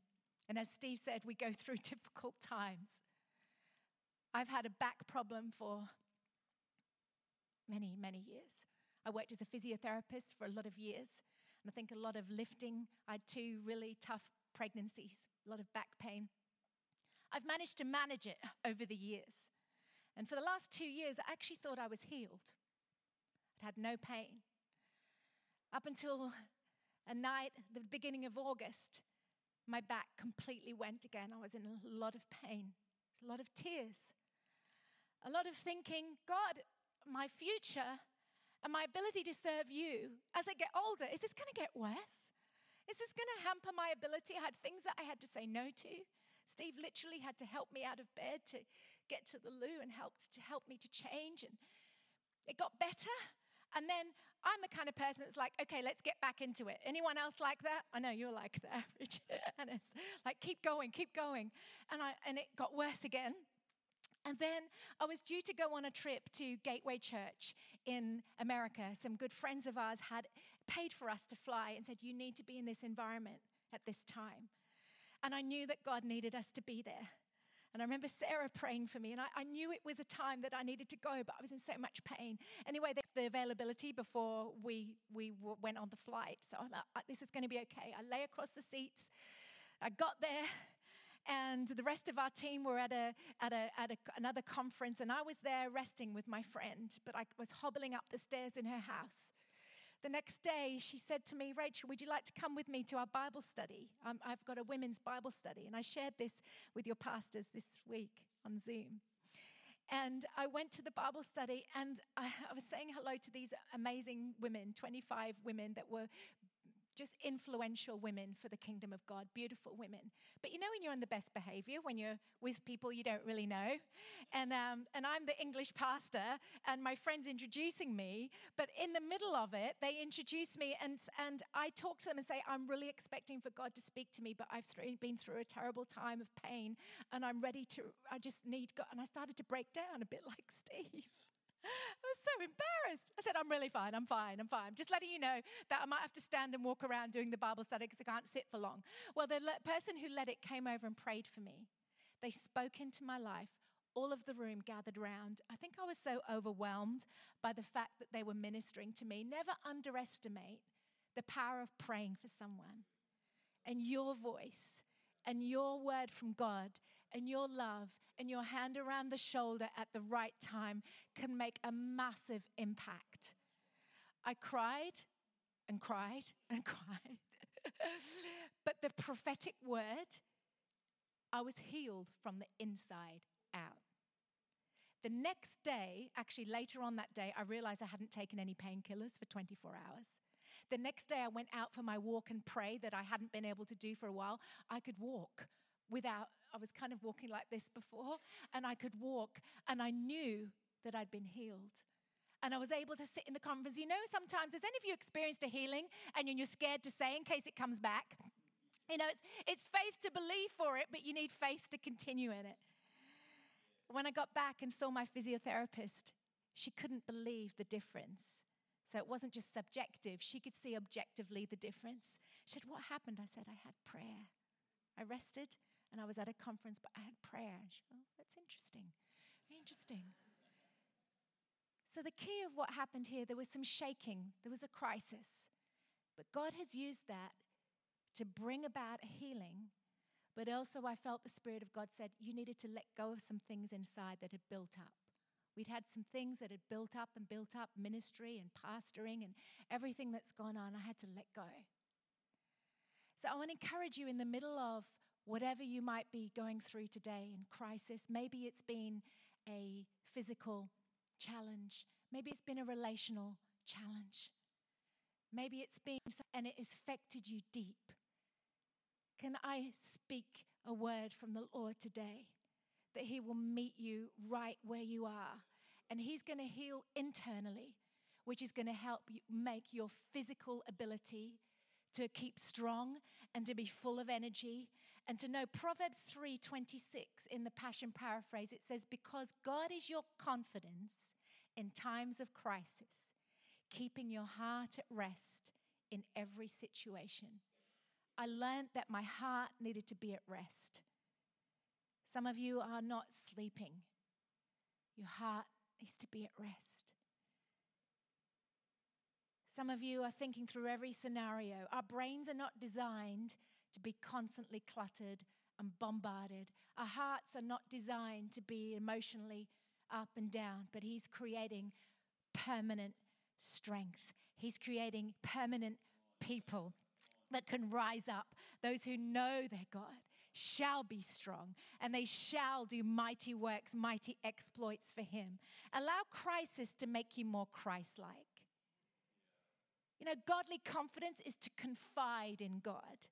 And as Steve said, we go through difficult times. I've had a back problem for many, many years. I worked as a physiotherapist for a lot of years, and I think a lot of lifting. I had two really tough pregnancies, a lot of back pain. I've managed to manage it over the years. And for the last two years, I actually thought I was healed. I'd had no pain. Up until a night, the beginning of August, my back completely went again. I was in a lot of pain, a lot of tears, a lot of thinking, God, my future and my ability to serve you as I get older, is this going to get worse? Is this going to hamper my ability? I had things that I had to say no to. Steve literally had to help me out of bed to get to the loo and helped to help me to change. And it got better. And then I'm the kind of person that's like, okay, let's get back into it. Anyone else like that? I know you're like that, and it's like, keep going, keep going. And, I, and it got worse again. And then I was due to go on a trip to Gateway Church in America. Some good friends of ours had paid for us to fly and said, You need to be in this environment at this time. And I knew that God needed us to be there. And I remember Sarah praying for me, and I, I, knew it was a time that I needed to go, but I was in so much pain. Anyway, the, the availability before we, we went on the flight. So I thought, uh, this is going to be okay. I lay across the seats. I got there, and the rest of our team were at, a, at, a, at a, another conference, and I was there resting with my friend, but I was hobbling up the stairs in her house. The next day, she said to me, Rachel, would you like to come with me to our Bible study? Um, I've got a women's Bible study. And I shared this with your pastors this week on Zoom. And I went to the Bible study and I, I was saying hello to these amazing women, 25 women that were just influential women for the kingdom of God, beautiful women. But you know, when you're on the best behavior, when you're with people you don't really know, and, um, and I'm the English pastor, and my friend's introducing me, but in the middle of it, they introduce me, and, and I talk to them and say, I'm really expecting for God to speak to me, but I've been through a terrible time of pain, and I'm ready to, I just need God. And I started to break down a bit like Steve. I was so embarrassed. I said, I'm really fine. I'm fine. I'm fine. I'm just letting you know that I might have to stand and walk around doing the Bible study because I can't sit for long. Well, the person who led it came over and prayed for me. They spoke into my life. All of the room gathered around. I think I was so overwhelmed by the fact that they were ministering to me. Never underestimate the power of praying for someone and your voice and your word from God and your love and your hand around the shoulder at the right time can make a massive impact. I cried and cried and cried. but the prophetic word, I was healed from the inside out. The next day, actually later on that day, I realized I hadn't taken any painkillers for 24 hours. The next day, I went out for my walk and pray that I hadn't been able to do for a while. I could walk without, I was kind of walking like this before, and I could walk, and I knew that I'd been healed. And I was able to sit in the conference. You know, sometimes, has any of you experienced a healing and you're scared to say in case it comes back? You know, it's, it's faith to believe for it, but you need faith to continue in it. When I got back and saw my physiotherapist, she couldn't believe the difference. So it wasn't just subjective. She could see objectively the difference. She said, What happened? I said, I had prayer. I rested and I was at a conference, but I had prayer. Oh, that's interesting. Interesting. So, the key of what happened here, there was some shaking, there was a crisis. But God has used that to bring about a healing. But also, I felt the Spirit of God said, You needed to let go of some things inside that had built up. We'd had some things that had built up and built up ministry and pastoring and everything that's gone on. I had to let go. So I want to encourage you in the middle of whatever you might be going through today in crisis. Maybe it's been a physical challenge, maybe it's been a relational challenge, maybe it's been and it has affected you deep. Can I speak a word from the Lord today? that He will meet you right where you are. And He's going to heal internally, which is going to help you make your physical ability to keep strong and to be full of energy and to know Proverbs 3:26 in the Passion paraphrase it says because God is your confidence in times of crisis keeping your heart at rest in every situation I learned that my heart needed to be at rest some of you are not sleeping. Your heart needs to be at rest. Some of you are thinking through every scenario. Our brains are not designed to be constantly cluttered and bombarded. Our hearts are not designed to be emotionally up and down, but He's creating permanent strength. He's creating permanent people that can rise up, those who know their God shall be strong, and they shall do mighty works, mighty exploits for him. Allow crisis to make you more Christ like. You know, godly confidence is to confide in God.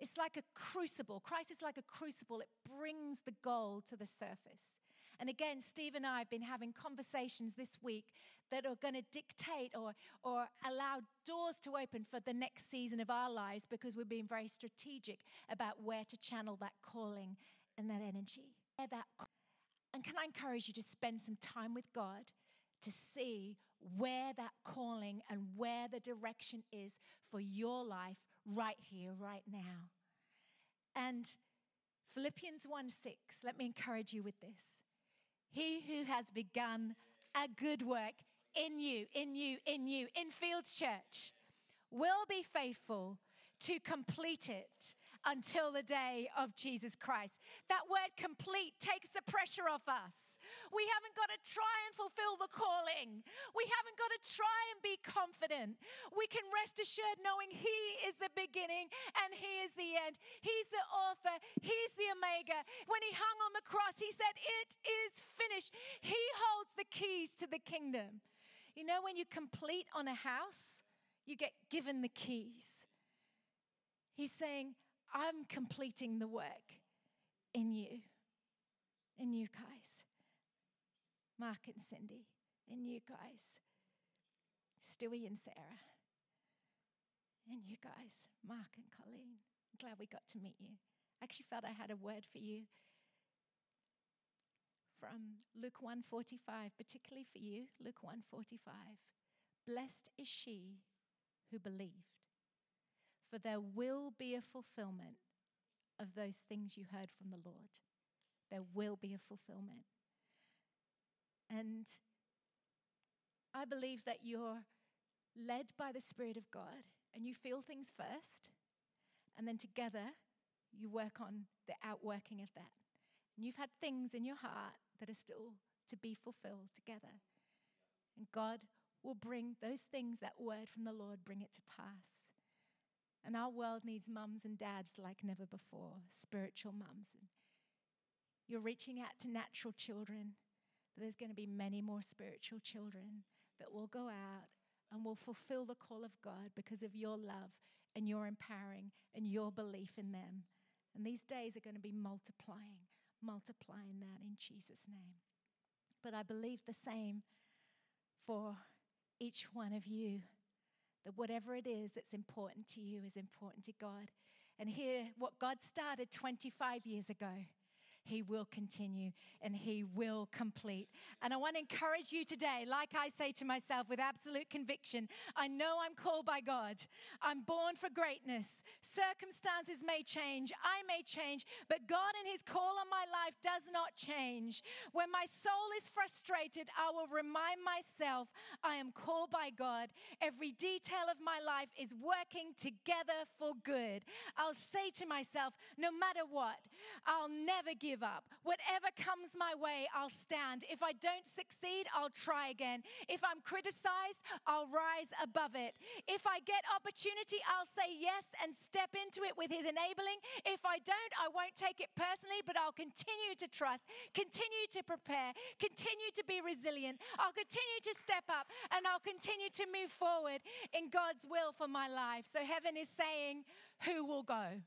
It's like a crucible. Christ is like a crucible, it brings the gold to the surface. And again, Steve and I have been having conversations this week that are going to dictate or, or allow doors to open for the next season of our lives because we're being very strategic about where to channel that calling and that energy. And can I encourage you to spend some time with God to see where that calling and where the direction is for your life right here, right now? And Philippians 1 6, let me encourage you with this. He who has begun a good work in you, in you, in you, in Fields Church, will be faithful to complete it until the day of Jesus Christ. That word complete takes the pressure off us. We haven't got to try and fulfill the calling. We haven't got to try and be confident. We can rest assured knowing He is the beginning and He is the end. He's the author, He's the Omega. When He hung on the cross, He said, It is finished. He holds the keys to the kingdom. You know, when you complete on a house, you get given the keys. He's saying, I'm completing the work in you, in you guys. Mark and Cindy, in you guys. Stewie and Sarah. And you guys, Mark and Colleen. I'm glad we got to meet you. I actually felt I had a word for you from Luke 145, particularly for you, Luke 145. Blessed is she who believed for there will be a fulfillment of those things you heard from the Lord. There will be a fulfillment. And I believe that you're led by the Spirit of God and you feel things first, and then together you work on the outworking of that. And you've had things in your heart that are still to be fulfilled together. And God will bring those things, that word from the Lord, bring it to pass. And our world needs mums and dads like never before, spiritual mums. You're reaching out to natural children, but there's going to be many more spiritual children that will go out and will fulfill the call of God because of your love and your empowering and your belief in them. And these days are going to be multiplying, multiplying that in Jesus' name. But I believe the same for each one of you that whatever it is that's important to you is important to God. And here, what God started 25 years ago he will continue and He will complete. And I want to encourage you today, like I say to myself with absolute conviction I know I'm called by God. I'm born for greatness. Circumstances may change, I may change, but God and His call on my life does not change. When my soul is frustrated, I will remind myself I am called by God. Every detail of my life is working together for good. I'll say to myself, no matter what, I'll never give give up. Whatever comes my way, I'll stand. If I don't succeed, I'll try again. If I'm criticized, I'll rise above it. If I get opportunity, I'll say yes and step into it with His enabling. If I don't, I won't take it personally, but I'll continue to trust, continue to prepare, continue to be resilient. I'll continue to step up and I'll continue to move forward in God's will for my life. So heaven is saying, Who will go?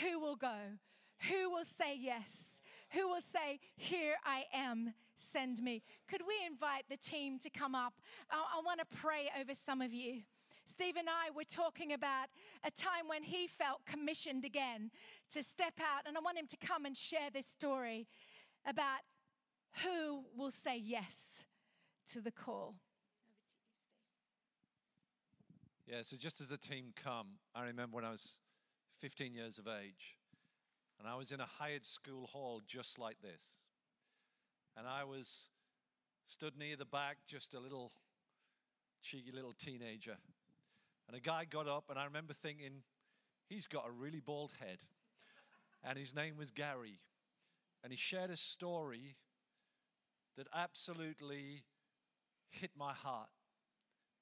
Who will go? Who will say yes? Who will say, Here I am, send me? Could we invite the team to come up? I, I want to pray over some of you. Steve and I were talking about a time when he felt commissioned again to step out, and I want him to come and share this story about who will say yes to the call. Yeah, so just as the team come, I remember when I was 15 years of age, and I was in a hired school hall just like this. And I was stood near the back, just a little cheeky little teenager. And a guy got up, and I remember thinking, he's got a really bald head. And his name was Gary. And he shared a story that absolutely hit my heart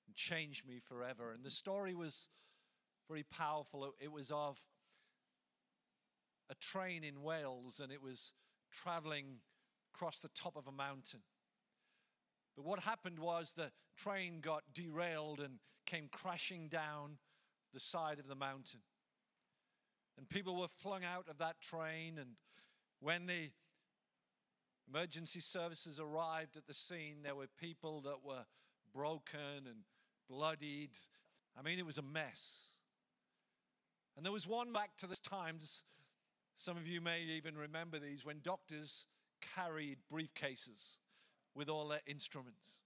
and changed me forever. And the story was very powerful. It was of a train in Wales and it was traveling across the top of a mountain. But what happened was the train got derailed and came crashing down the side of the mountain. And people were flung out of that train. And when the emergency services arrived at the scene, there were people that were broken and bloodied. I mean, it was a mess. And there was one back to the times, some of you may even remember these, when doctors carried briefcases with all their instruments.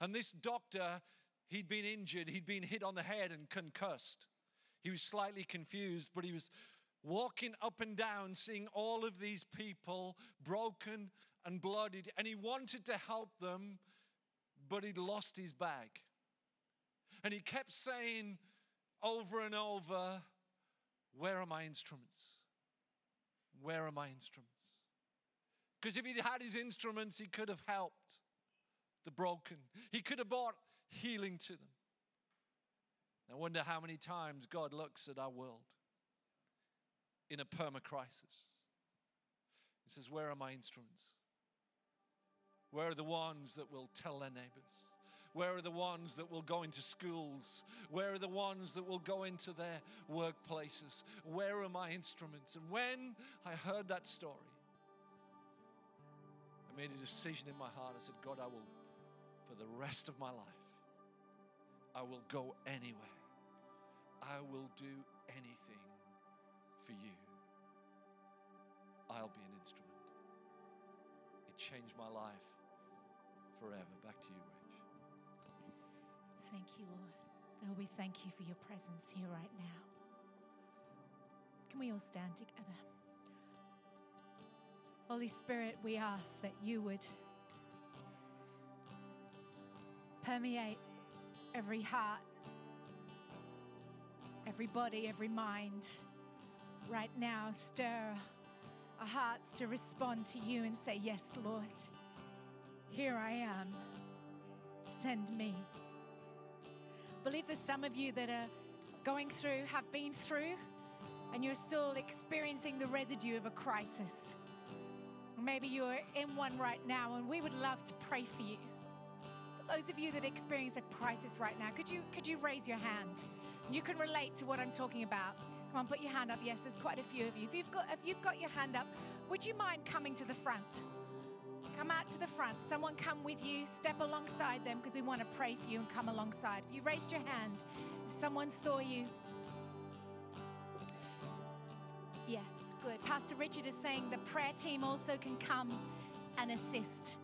And this doctor, he'd been injured, he'd been hit on the head and concussed. He was slightly confused, but he was walking up and down, seeing all of these people broken and bloodied, and he wanted to help them, but he'd lost his bag. And he kept saying over and over, Where are my instruments? Where are my instruments? Because if he'd had his instruments, he could have helped the broken, he could have brought healing to them. I wonder how many times God looks at our world in a perma crisis. He says, Where are my instruments? Where are the ones that will tell their neighbors? Where are the ones that will go into schools? Where are the ones that will go into their workplaces? Where are my instruments? And when I heard that story, I made a decision in my heart. I said, God, I will, for the rest of my life, I will go anywhere. I will do anything for you. I'll be an instrument. It changed my life forever. Back to you. Thank you, Lord. Lord, we thank you for your presence here right now. Can we all stand together? Holy Spirit, we ask that you would permeate every heart, every body, every mind. Right now, stir our hearts to respond to you and say, Yes, Lord, here I am. Send me. Believe there's some of you that are going through, have been through, and you're still experiencing the residue of a crisis. Maybe you're in one right now, and we would love to pray for you. But those of you that experience a crisis right now, could you could you raise your hand? You can relate to what I'm talking about. Come on, put your hand up. Yes, there's quite a few of you. If you've got if you've got your hand up, would you mind coming to the front? Come out to the front. Someone come with you. Step alongside them because we want to pray for you and come alongside. If you raised your hand, if someone saw you, yes, good. Pastor Richard is saying the prayer team also can come and assist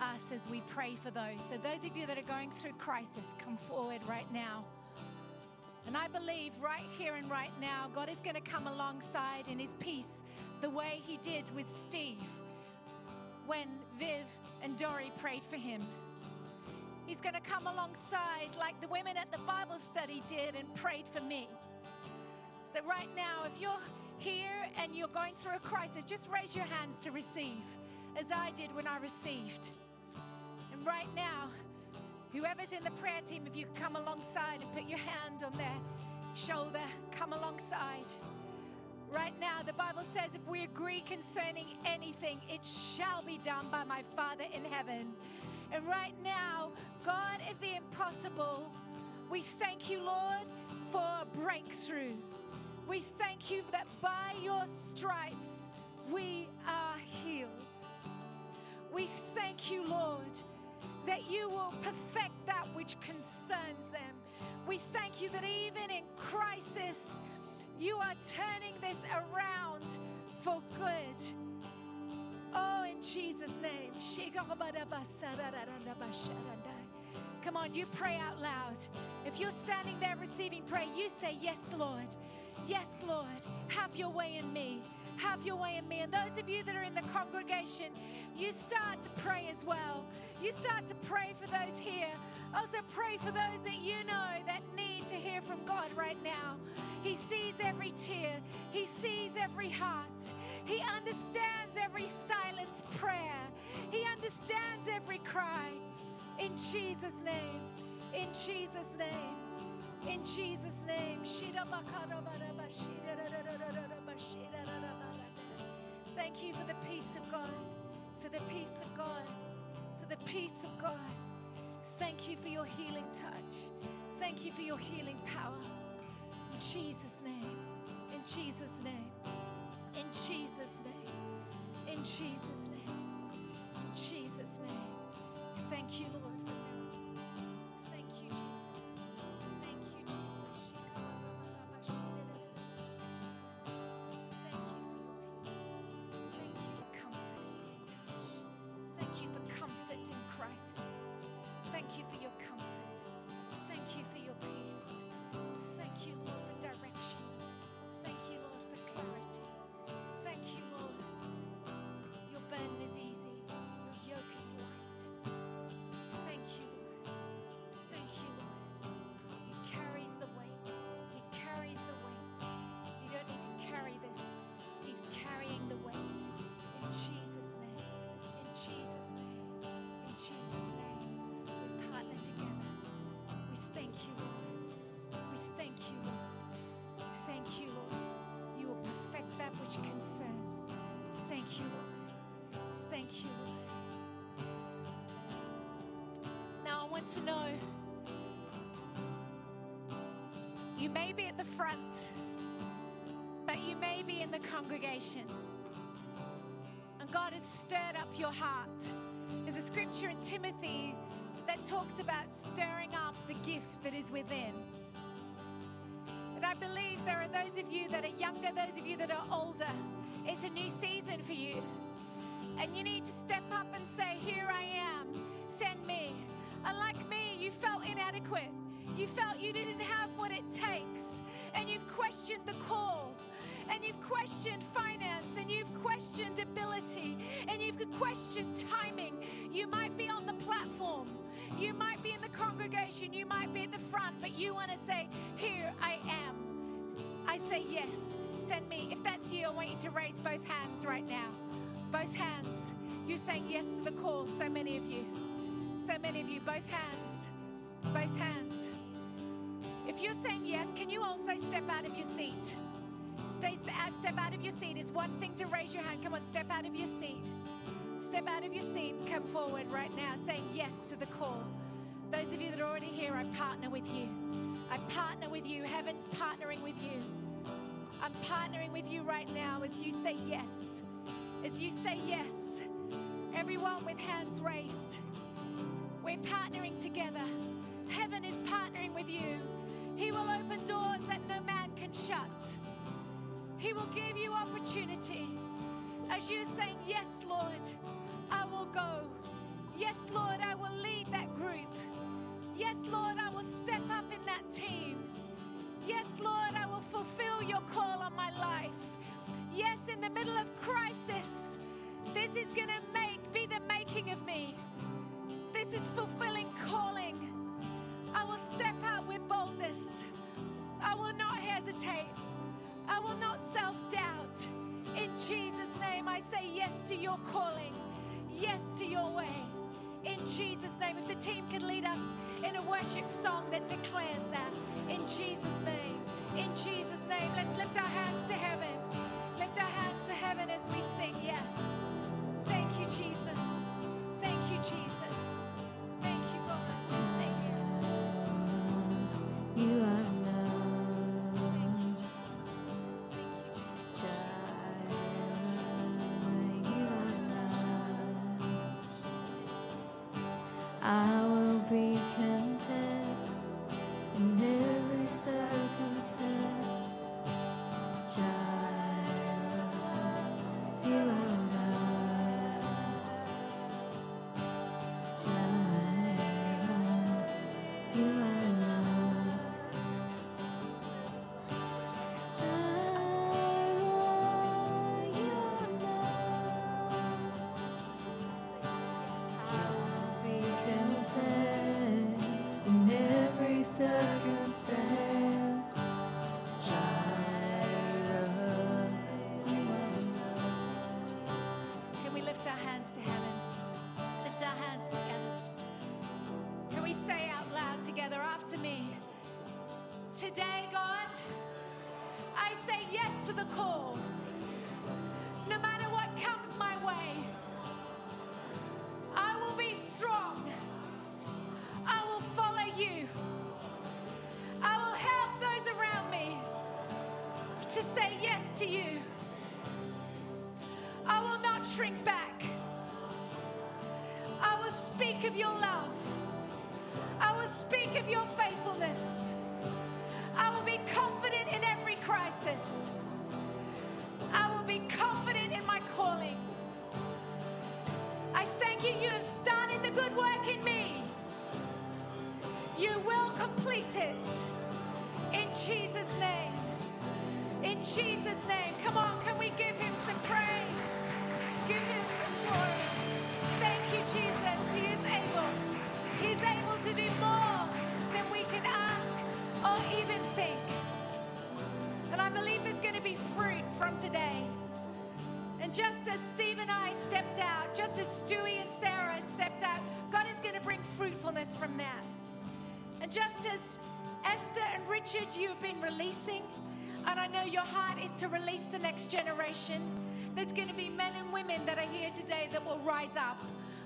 us as we pray for those. So, those of you that are going through crisis, come forward right now. And I believe right here and right now, God is going to come alongside in His peace the way He did with Steve when Viv and Dory prayed for him. He's going to come alongside like the women at the Bible study did and prayed for me. So, right now, if you're here and you're going through a crisis, just raise your hands to receive, as I did when I received. And right now, whoever's in the prayer team, if you come alongside and put your hand on their shoulder, come alongside. Right now, the Bible says if we agree concerning anything, it shall be done by my Father in heaven. And right now, God, if the impossible, we thank you, Lord, for a breakthrough. We thank you that by your stripes we are healed. We thank you, Lord, that you will perfect that which concerns them. We thank you that even in crisis, you are turning this around for good. Oh, in Jesus' name. Come on, you pray out loud. If you're standing there receiving prayer, you say, Yes, Lord. Yes, Lord. Have your way in me. Have your way in me. And those of you that are in the congregation, you start to pray as well. You start to pray for those here. Also, pray for those that you know that need to hear from God right now. He sees every tear, He sees every heart, He understands every silent prayer, He understands every cry. In Jesus' name, in Jesus' name, in Jesus' name. Thank you for the peace of God, for the peace of God, for the peace of God. Thank you for your healing touch. Thank you for your healing power. In Jesus' name. In Jesus' name. In Jesus' name. In Jesus' name. In Jesus' name. Thank you, Lord. To know you may be at the front, but you may be in the congregation. And God has stirred up your heart. There's a scripture in Timothy that talks about stirring up the gift that is within. And I believe there are those of you that are younger, those of you that are older. It's a new season for you. And you need to step up and say, Here I am, send me. And like You felt you didn't have what it takes. And you've questioned the call. And you've questioned finance. And you've questioned ability. And you've questioned timing. You might be on the platform. You might be in the congregation. You might be at the front. But you want to say, Here I am. I say yes. Send me. If that's you, I want you to raise both hands right now. Both hands. You're saying yes to the call. So many of you. So many of you. Both hands. Both hands. If you're saying yes, can you also step out of your seat? Stay, uh, step out of your seat. It's one thing to raise your hand. Come on, step out of your seat. Step out of your seat come forward right now, saying yes to the call. Those of you that are already here, I partner with you. I partner with you. Heaven's partnering with you. I'm partnering with you right now as you say yes. As you say yes, everyone with hands raised, we're partnering together. Heaven is partnering with you. He will open doors that no man can shut. He will give you opportunity. As you're saying, Yes, Lord, I will go. Yes, Lord, I will lead that group. Yes, Lord, I will step up in that team. Yes, Lord, I will fulfill your call on my life. Yes, in the middle of crisis, this is going to make be the making of me. This is fulfilling calling. I will step out with boldness. I will not hesitate. I will not self doubt. In Jesus' name, I say yes to your calling, yes to your way. In Jesus' name, if the team can lead us in a worship song that declares that. In Jesus' name, in Jesus' name, let's lift our hands to heaven. Lift our hands to heaven as we sing yes. Thank you, Jesus. Thank you, Jesus. Thank you, today, God. I say yes to the call. No matter what comes my way, I will be strong. I will follow you. I will help those around me to say yes to you. I will not shrink back. I will speak of your love. I will speak of your faith. You, you have started the good work in me. You will complete it. In Jesus' name. In Jesus' and you have been releasing, and I know your heart is to release the next generation, there's going to be men and women that are here today that will rise up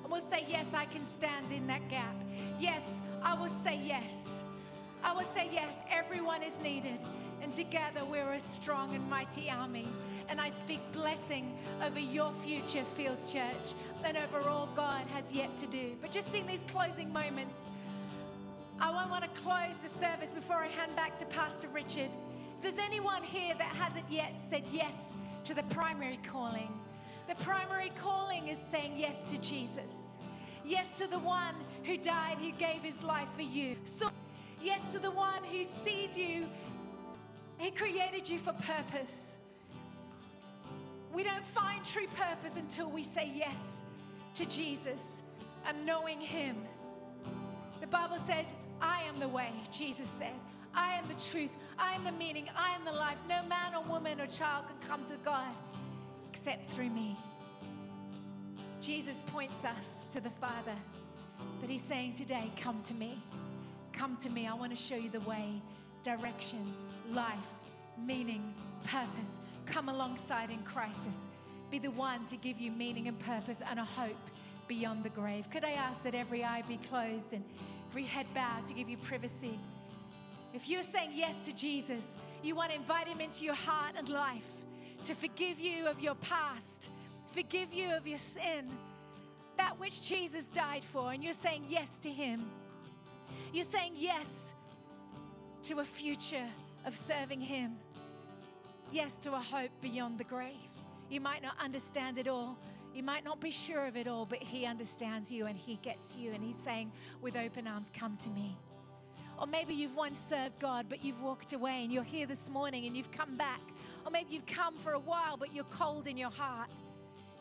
and will say, Yes, I can stand in that gap. Yes, I will say yes. I will say yes, everyone is needed. And together we're a strong and mighty army. And I speak blessing over your future, Fields Church, and over all God has yet to do. But just in these closing moments, I want to close the service before I hand back to Pastor Richard. If there's anyone here that hasn't yet said yes to the primary calling, the primary calling is saying yes to Jesus. Yes to the one who died, who gave his life for you. So, yes to the one who sees you, he created you for purpose. We don't find true purpose until we say yes to Jesus and knowing him. The Bible says, I am the way, Jesus said. I am the truth. I am the meaning. I am the life. No man or woman or child can come to God except through me. Jesus points us to the Father, but He's saying today, Come to me. Come to me. I want to show you the way, direction, life, meaning, purpose. Come alongside in crisis. Be the one to give you meaning and purpose and a hope beyond the grave. Could I ask that every eye be closed and every head bowed to give you privacy? If you're saying yes to Jesus, you want to invite him into your heart and life to forgive you of your past, forgive you of your sin, that which Jesus died for, and you're saying yes to him. You're saying yes to a future of serving him, yes to a hope beyond the grave. You might not understand it all. You might not be sure of it all, but he understands you and he gets you. And he's saying, with open arms, come to me. Or maybe you've once served God, but you've walked away and you're here this morning and you've come back. Or maybe you've come for a while, but you're cold in your heart.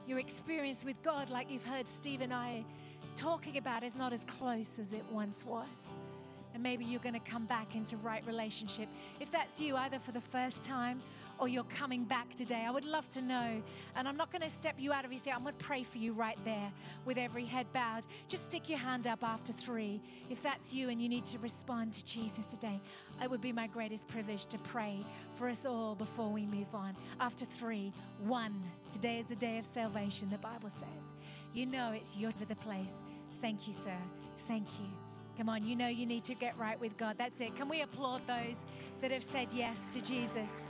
Your experience with God, like you've heard Steve and I talking about, is not as close as it once was. And maybe you're going to come back into right relationship. If that's you, either for the first time or you're coming back today, I would love to know. And I'm not going to step you out of your seat. I'm going to pray for you right there with every head bowed. Just stick your hand up after three. If that's you and you need to respond to Jesus today, it would be my greatest privilege to pray for us all before we move on. After three, one. Today is the day of salvation, the Bible says. You know it's your the place. Thank you, sir. Thank you. Come on, you know you need to get right with God. That's it. Can we applaud those that have said yes to Jesus?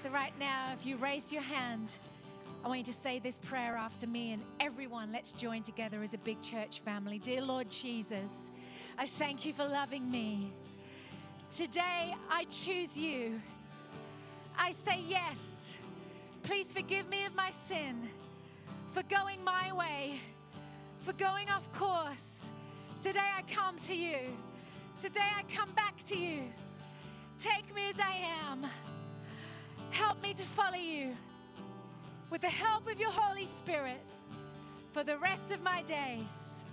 So, right now, if you raised your hand, I want you to say this prayer after me, and everyone, let's join together as a big church family. Dear Lord Jesus, I thank you for loving me. Today, I choose you. I say yes. Please forgive me of my sin, for going my way, for going off course. Today, I come to you. Today, I come back to you. Take me as I am. Help me to follow you with the help of your Holy Spirit for the rest of my days.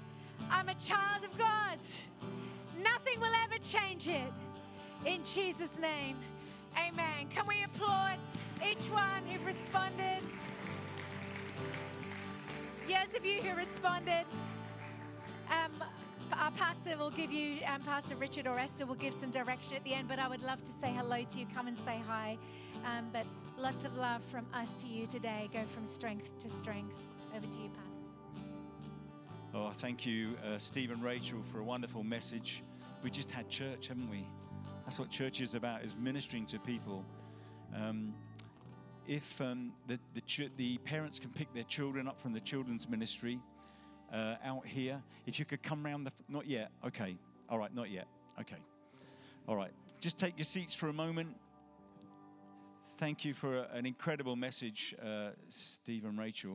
I'm a child of God. Nothing will ever change it. In Jesus' name, amen. Can we applaud each one who responded? Yes, of you who responded. Um, our pastor will give you, um, Pastor Richard or Esther will give some direction at the end, but I would love to say hello to you. Come and say hi. Um, but lots of love from us to you today. Go from strength to strength. Over to you, Pastor. Oh, thank you, uh, Steve and Rachel, for a wonderful message. We just had church, haven't we? That's what church is about, is ministering to people. Um, if um, the, the, ch- the parents can pick their children up from the children's ministry uh, out here, if you could come round the. F- not yet. Okay. All right, not yet. Okay. All right. Just take your seats for a moment. Thank you for an incredible message, uh, Steve and Rachel.